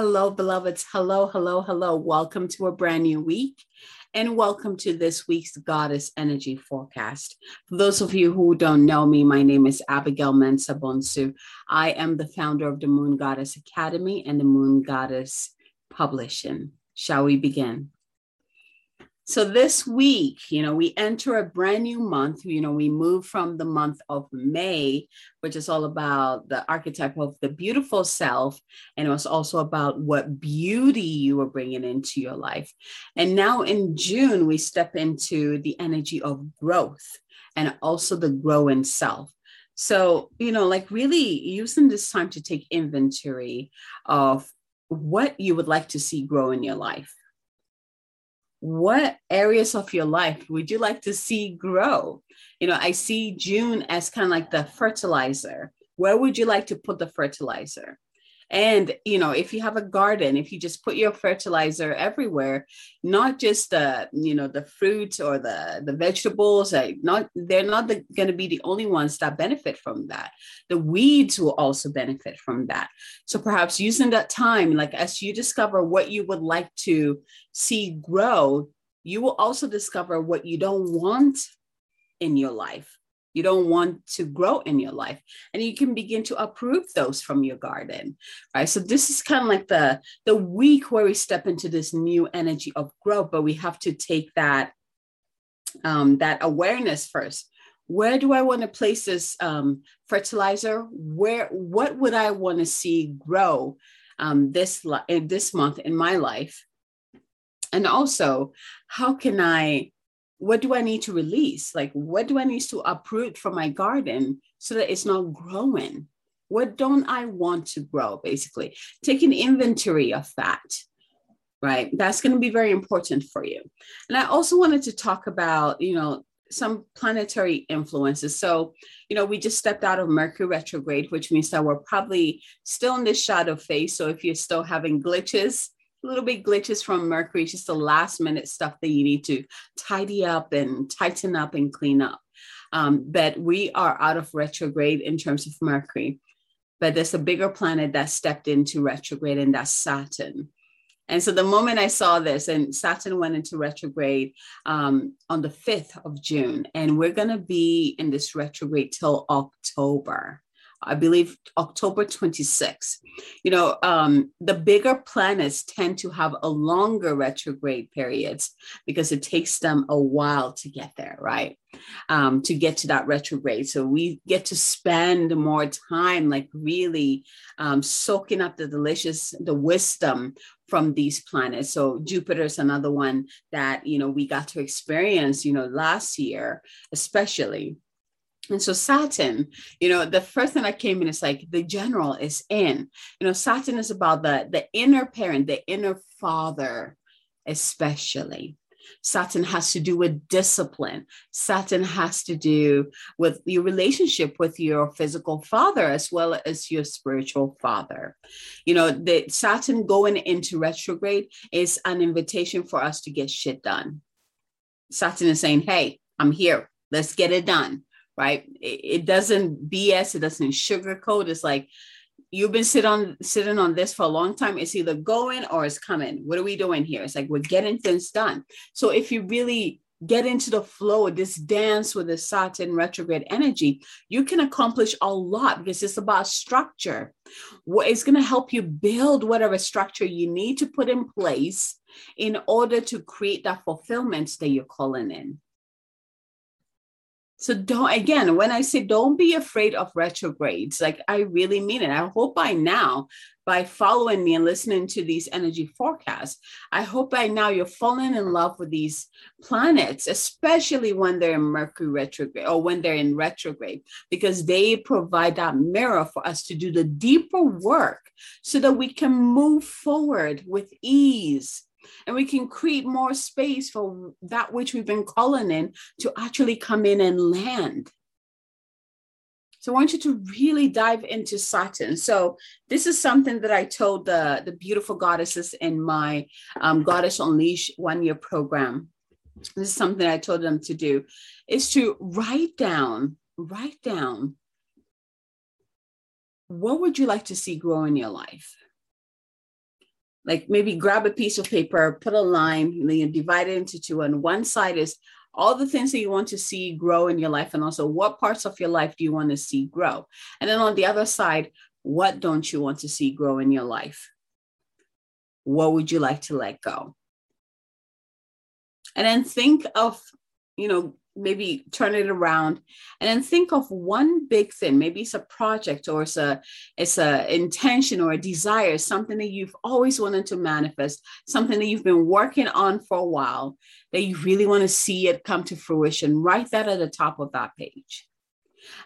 Hello, beloveds. Hello, hello, hello. Welcome to a brand new week and welcome to this week's Goddess Energy Forecast. For those of you who don't know me, my name is Abigail Mensah Bonsu. I am the founder of the Moon Goddess Academy and the Moon Goddess Publishing. Shall we begin? So this week, you know, we enter a brand new month. You know, we move from the month of May, which is all about the archetype of the beautiful self, and it was also about what beauty you were bringing into your life. And now in June, we step into the energy of growth and also the growing self. So, you know, like really using this time to take inventory of what you would like to see grow in your life what areas of your life would you like to see grow? You know, I see June as kind of like the fertilizer. Where would you like to put the fertilizer? And, you know, if you have a garden, if you just put your fertilizer everywhere, not just the, you know, the fruits or the, the vegetables, not, they're not the, going to be the only ones that benefit from that. The weeds will also benefit from that. So perhaps using that time, like as you discover what you would like to see grow, you will also discover what you don't want in your life you don't want to grow in your life. And you can begin to uproot those from your garden right? So this is kind of like the the week where we step into this new energy of growth but we have to take that um that awareness first. Where do i want to place this um, fertilizer? Where what would i want to see grow um, this this month in my life? And also how can i what do I need to release? Like, what do I need to uproot from my garden so that it's not growing? What don't I want to grow? Basically, take an inventory of that, right? That's going to be very important for you. And I also wanted to talk about, you know, some planetary influences. So, you know, we just stepped out of Mercury retrograde, which means that we're probably still in this shadow phase. So, if you're still having glitches, little bit glitches from Mercury, just the last minute stuff that you need to tidy up and tighten up and clean up. Um, but we are out of retrograde in terms of Mercury. But there's a bigger planet that stepped into retrograde, and that's Saturn. And so the moment I saw this, and Saturn went into retrograde um, on the 5th of June, and we're going to be in this retrograde till October. I believe October 26th. You know, um, the bigger planets tend to have a longer retrograde periods because it takes them a while to get there, right? Um, to get to that retrograde. So we get to spend more time, like really um, soaking up the delicious, the wisdom from these planets. So Jupiter's another one that, you know, we got to experience, you know, last year, especially and so Saturn, you know, the first thing that came in is like the general is in. You know, Saturn is about the the inner parent, the inner father, especially. Saturn has to do with discipline. Saturn has to do with your relationship with your physical father as well as your spiritual father. You know, the Saturn going into retrograde is an invitation for us to get shit done. Saturn is saying, "Hey, I'm here. Let's get it done." Right? It, it doesn't BS, it doesn't sugarcoat. It's like you've been sitting on sitting on this for a long time. It's either going or it's coming. What are we doing here? It's like we're getting things done. So if you really get into the flow, this dance with the Saturn retrograde energy, you can accomplish a lot because it's about structure. It's going to help you build whatever structure you need to put in place in order to create that fulfillment that you're calling in. So don't again, when I say don't be afraid of retrogrades, like I really mean it. I hope by now, by following me and listening to these energy forecasts, I hope by now you're falling in love with these planets, especially when they're in Mercury retrograde or when they're in retrograde, because they provide that mirror for us to do the deeper work so that we can move forward with ease and we can create more space for that which we've been calling in to actually come in and land. So I want you to really dive into Saturn. So this is something that I told the, the beautiful goddesses in my um, Goddess Unleash one year program. This is something I told them to do is to write down, write down what would you like to see grow in your life? Like maybe grab a piece of paper, put a line, and then you divide it into two. And one side is all the things that you want to see grow in your life, and also what parts of your life do you want to see grow. And then on the other side, what don't you want to see grow in your life? What would you like to let go? And then think of, you know, maybe turn it around and then think of one big thing. Maybe it's a project or it's a it's a intention or a desire something that you've always wanted to manifest something that you've been working on for a while that you really want to see it come to fruition. Write that at the top of that page.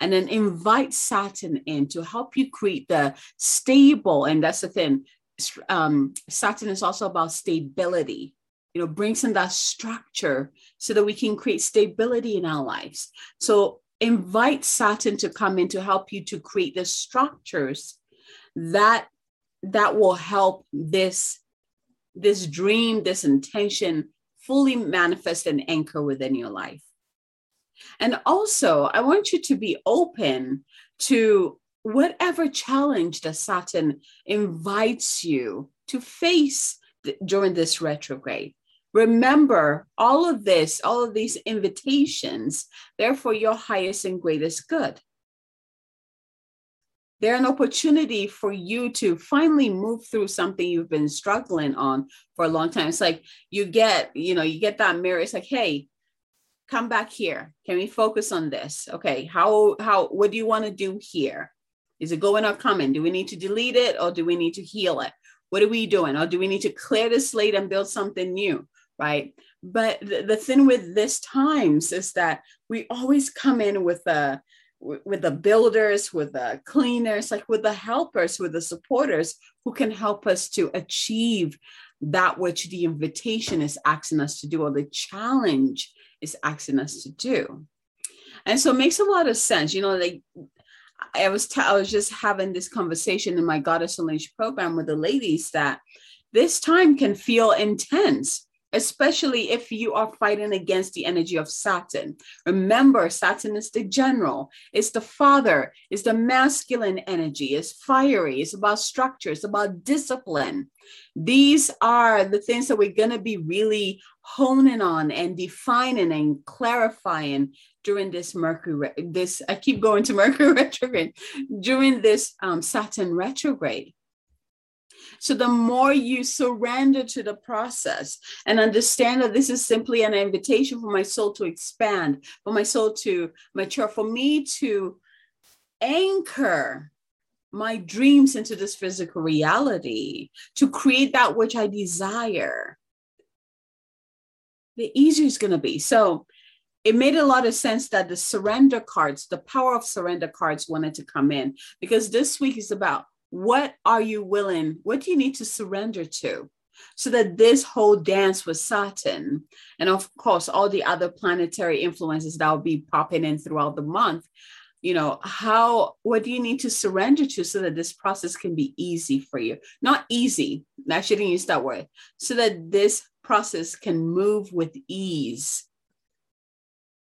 And then invite saturn in to help you create the stable. And that's the thing. Um, saturn is also about stability you know, brings in that structure so that we can create stability in our lives. So invite Saturn to come in to help you to create the structures that that will help this this dream, this intention fully manifest and anchor within your life. And also, I want you to be open to whatever challenge that Saturn invites you to face during this retrograde. Remember all of this, all of these invitations, they're for your highest and greatest good. They're an opportunity for you to finally move through something you've been struggling on for a long time. It's like you get, you know, you get that mirror. It's like, hey, come back here. Can we focus on this? Okay, how how what do you want to do here? Is it going or coming? Do we need to delete it or do we need to heal it? What are we doing? Or do we need to clear the slate and build something new? Right? But the, the thing with this times is that we always come in with the with the builders, with the cleaners, like with the helpers, with the supporters who can help us to achieve that which the invitation is asking us to do or the challenge is asking us to do. And so it makes a lot of sense. You know, like I was t- I was just having this conversation in my Goddess Unleashed program with the ladies that this time can feel intense especially if you are fighting against the energy of Saturn. Remember, Saturn is the general, it's the father, it's the masculine energy, it's fiery, it's about structure, it's about discipline. These are the things that we're going to be really honing on and defining and clarifying during this Mercury, this, I keep going to Mercury retrograde, during this um, Saturn retrograde. So the more you surrender to the process and understand that this is simply an invitation for my soul to expand, for my soul to mature, for me to anchor my dreams into this physical reality, to create that which I desire, the easier it's going to be. So it made a lot of sense that the surrender cards, the power of surrender cards wanted to come in because this week is about what are you willing, what do you need to surrender to? So that this whole dance with Saturn, and of course, all the other planetary influences that will be popping in throughout the month, you know, how, what do you need to surrender to so that this process can be easy for you? Not easy, I shouldn't use that word, so that this process can move with ease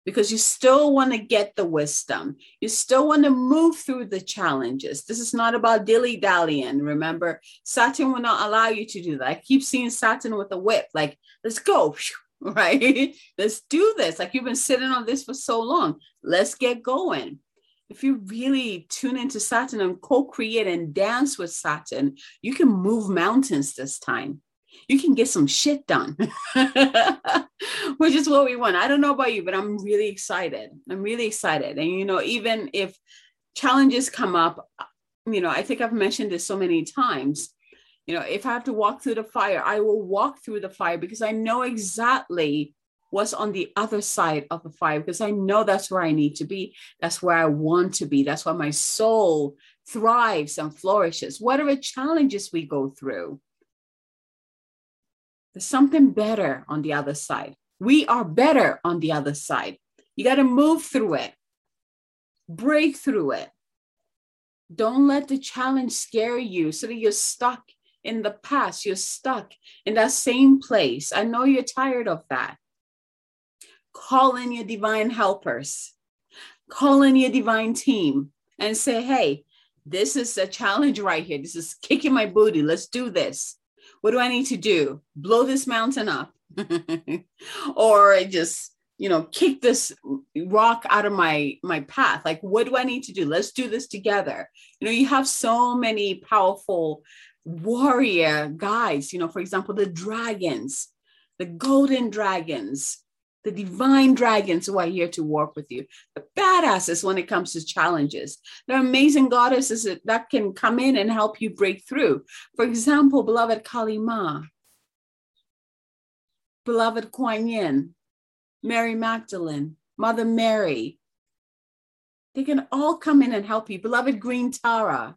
because you still want to get the wisdom. You still want to move through the challenges. This is not about dilly dallying. Remember, Saturn will not allow you to do that. I keep seeing Saturn with a whip, like, let's go, right? let's do this. Like, you've been sitting on this for so long. Let's get going. If you really tune into Saturn and co create and dance with Saturn, you can move mountains this time you can get some shit done, which is what we want. I don't know about you, but I'm really excited. I'm really excited. And, you know, even if challenges come up, you know, I think I've mentioned this so many times. You know, if I have to walk through the fire, I will walk through the fire because I know exactly what's on the other side of the fire because I know that's where I need to be. That's where I want to be. That's where my soul thrives and flourishes. Whatever challenges we go through, there's something better on the other side. We are better on the other side. You got to move through it, break through it. Don't let the challenge scare you so that you're stuck in the past. You're stuck in that same place. I know you're tired of that. Call in your divine helpers, call in your divine team and say, hey, this is a challenge right here. This is kicking my booty. Let's do this. What do I need to do? Blow this mountain up or just you know kick this rock out of my my path. Like what do i need to do? Let's do this together. You know you have so many powerful warrior guys you know for example the dragons the golden dragons the divine dragons who are here to work with you, the badasses when it comes to challenges. They're amazing goddesses that can come in and help you break through. For example, beloved Kali Ma, beloved Kuan Yin, Mary Magdalene, Mother Mary. They can all come in and help you. Beloved Green Tara.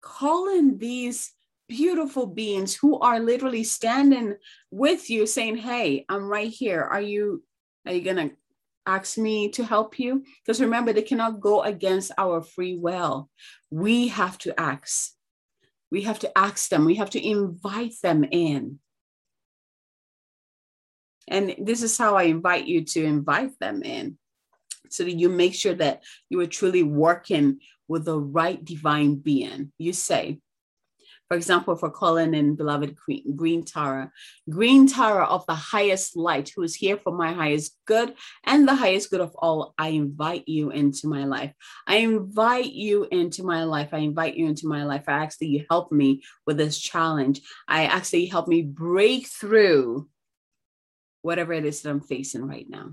Call in these beautiful beings who are literally standing with you saying hey i'm right here. Are you are you gonna ask me to help you? Because remember they cannot go against our free will. We have to ask. We have to ask them. We have to invite them in. And this is how i invite you to invite them in so that you make sure that you are truly working with the right divine being. You say for example, for calling in beloved Green, Green Tara, Green Tara of the highest light, who is here for my highest good and the highest good of all, I invite you into my life. I invite you into my life. I invite you into my life. I ask that you help me with this challenge. I ask that you help me break through whatever it is that I'm facing right now.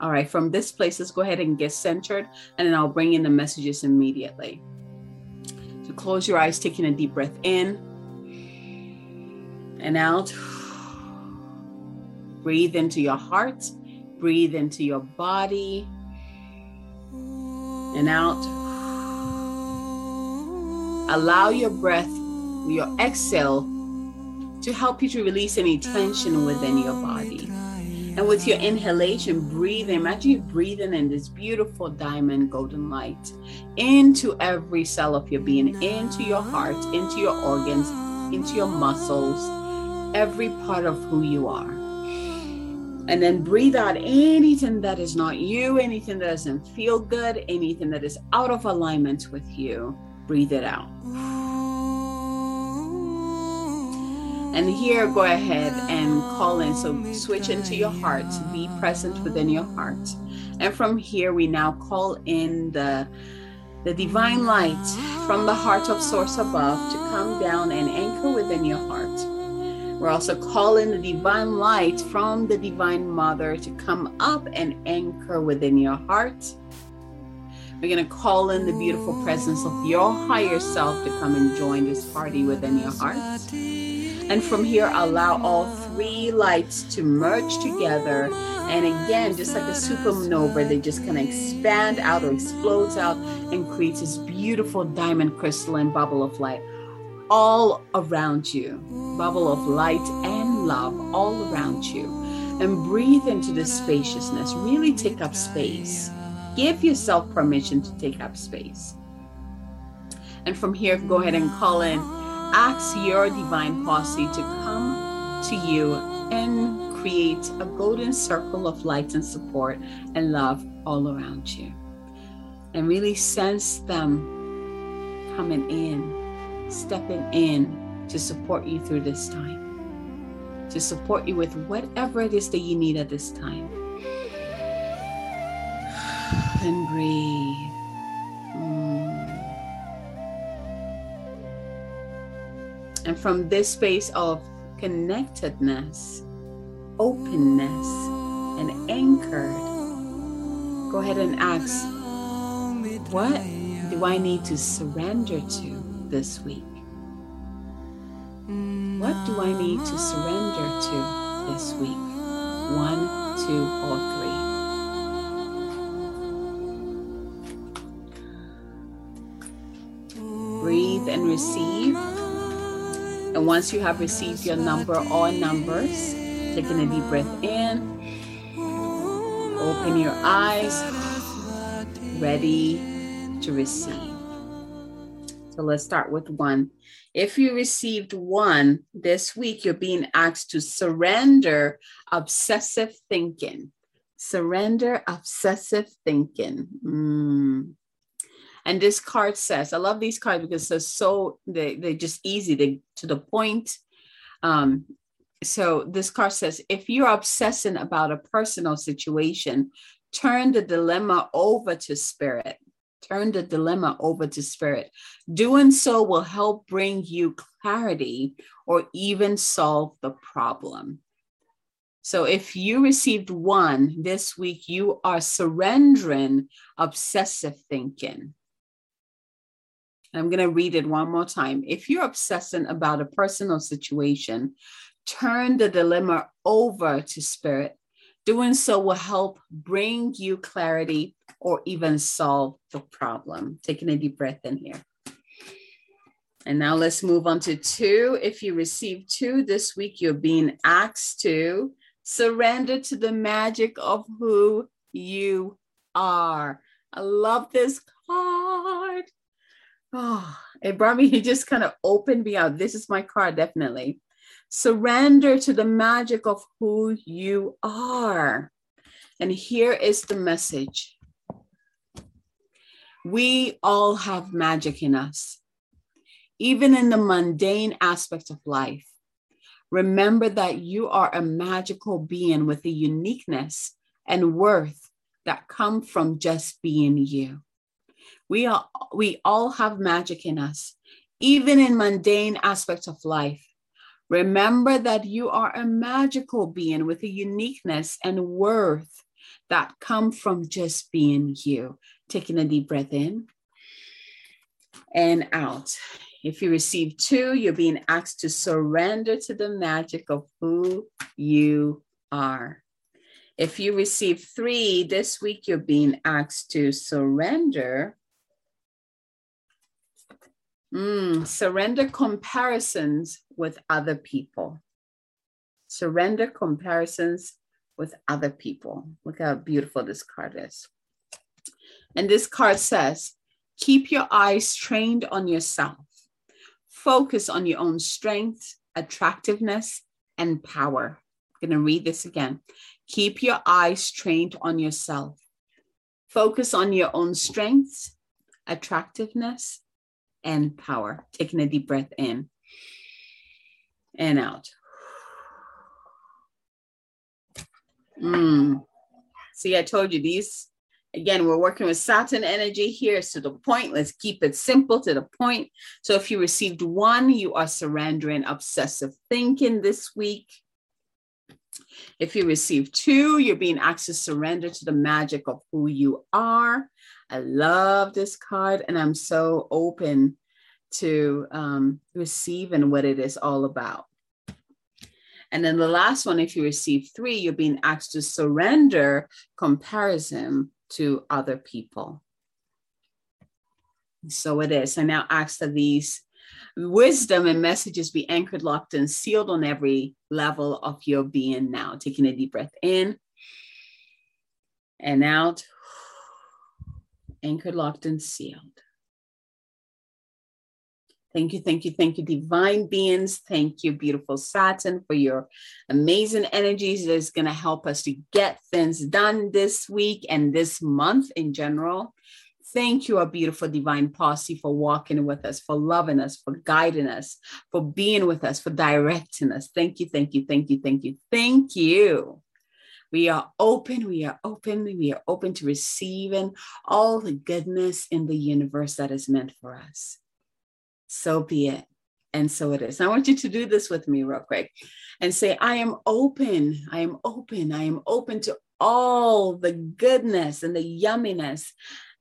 All right, from this place, let's go ahead and get centered, and then I'll bring in the messages immediately. So close your eyes, taking a deep breath in and out. Breathe into your heart, breathe into your body, and out. Allow your breath, your exhale, to help you to release any tension within your body. And with your inhalation, breathe. Imagine you breathing in this beautiful diamond golden light into every cell of your being, into your heart, into your organs, into your muscles, every part of who you are. And then breathe out anything that is not you, anything that doesn't feel good, anything that is out of alignment with you. Breathe it out. And here, go ahead and call in. So switch into your heart, be present within your heart. And from here, we now call in the, the divine light from the heart of Source above to come down and anchor within your heart. We're also calling the divine light from the divine mother to come up and anchor within your heart. We're going to call in the beautiful presence of your higher self to come and join this party within your heart. And from here, allow all three lights to merge together. And again, just like a supernova, they just kind of expand out or explodes out and creates this beautiful diamond crystalline bubble of light all around you. Bubble of light and love all around you. And breathe into this spaciousness. Really take up space. Give yourself permission to take up space. And from here, go ahead and call in ask your divine posse to come to you and create a golden circle of light and support and love all around you. And really sense them coming in, stepping in to support you through this time, to support you with whatever it is that you need at this time. And breathe. And from this space of connectedness, openness, and anchored, go ahead and ask, what do I need to surrender to this week? What do I need to surrender to this week? One, two, or three. Breathe and receive. And once you have received your number or numbers, taking a deep breath in, open your eyes, ready to receive. So let's start with one. If you received one this week, you're being asked to surrender obsessive thinking. Surrender obsessive thinking. Mm. And this card says, I love these cards because they're so they they're just easy, they to the point. Um, so this card says, if you're obsessing about a personal situation, turn the dilemma over to spirit. Turn the dilemma over to spirit. Doing so will help bring you clarity or even solve the problem. So if you received one this week, you are surrendering obsessive thinking. I'm going to read it one more time. If you're obsessing about a personal situation, turn the dilemma over to spirit. Doing so will help bring you clarity or even solve the problem. Taking a deep breath in here. And now let's move on to two. If you receive two this week, you're being asked to surrender to the magic of who you are. I love this card. Oh, it brought me, he just kind of opened me out. This is my card, definitely. Surrender to the magic of who you are. And here is the message we all have magic in us, even in the mundane aspects of life. Remember that you are a magical being with a uniqueness and worth that come from just being you. We are we all have magic in us, even in mundane aspects of life. Remember that you are a magical being with a uniqueness and worth that come from just being you. Taking a deep breath in and out. If you receive two, you're being asked to surrender to the magic of who you are. If you receive three this week, you're being asked to surrender. Mm, surrender comparisons with other people. Surrender comparisons with other people. Look how beautiful this card is. And this card says, keep your eyes trained on yourself. Focus on your own strength, attractiveness, and power. I'm going to read this again. Keep your eyes trained on yourself. Focus on your own strengths, attractiveness, and power. Taking a deep breath in and out. Mm. See, I told you these Again, we're working with Saturn energy here. So the point, let's keep it simple to the point. So if you received one, you are surrendering obsessive thinking this week. If you receive two, you're being asked to surrender to the magic of who you are. I love this card, and I'm so open to um, receiving what it is all about. And then the last one, if you receive three, you're being asked to surrender comparison to other people. So it is. I now ask that these wisdom and messages be anchored, locked, and sealed on every level of your being now. Taking a deep breath in and out, anchored, locked, and sealed. Thank you, thank you, thank you, divine beings. Thank you, beautiful Saturn, for your amazing energies that is going to help us to get things done this week and this month in general. Thank you, our beautiful divine posse, for walking with us, for loving us, for guiding us, for being with us, for directing us. Thank you, thank you, thank you, thank you, thank you. We are open, we are open, we are open to receiving all the goodness in the universe that is meant for us so be it. And so it is. I want you to do this with me real quick and say, I am open. I am open. I am open to all the goodness and the yumminess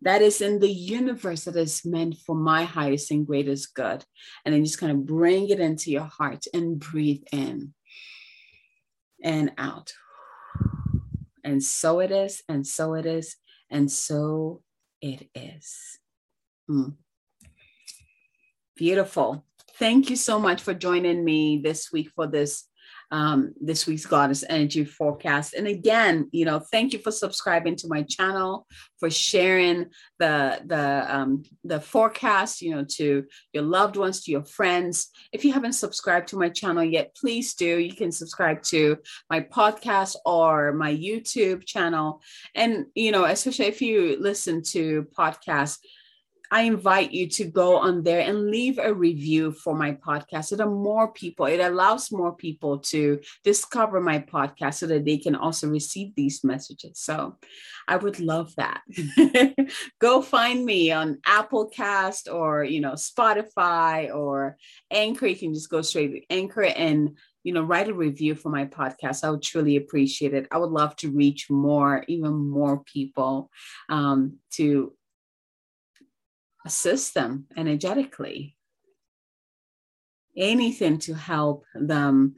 that is in the universe that is meant for my highest and greatest good. And then just kind of bring it into your heart and breathe in and out. And so it is, and so it is, and so it is. Mm. Beautiful. Thank you so much for joining me this week for this um, this week's Goddess Energy Forecast. And again, you know, thank you for subscribing to my channel, for sharing the the um, the forecast, you know, to your loved ones, to your friends. If you haven't subscribed to my channel yet, please do. You can subscribe to my podcast or my YouTube channel. And you know, especially if you listen to podcasts I invite you to go on there and leave a review for my podcast so that more people, it allows more people to discover my podcast so that they can also receive these messages. So I would love that. go find me on Apple Cast or, you know, Spotify or Anchor. You can just go straight to Anchor and you know, write a review for my podcast. I would truly appreciate it. I would love to reach more, even more people um, to assist them energetically. Anything to help them,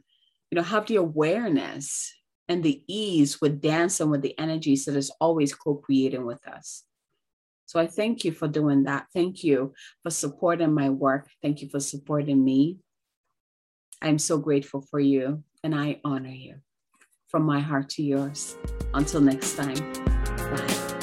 you know, have the awareness and the ease with dancing with the energies that is always co-creating with us. So I thank you for doing that. Thank you for supporting my work. Thank you for supporting me. I'm so grateful for you and I honor you from my heart to yours. Until next time, bye.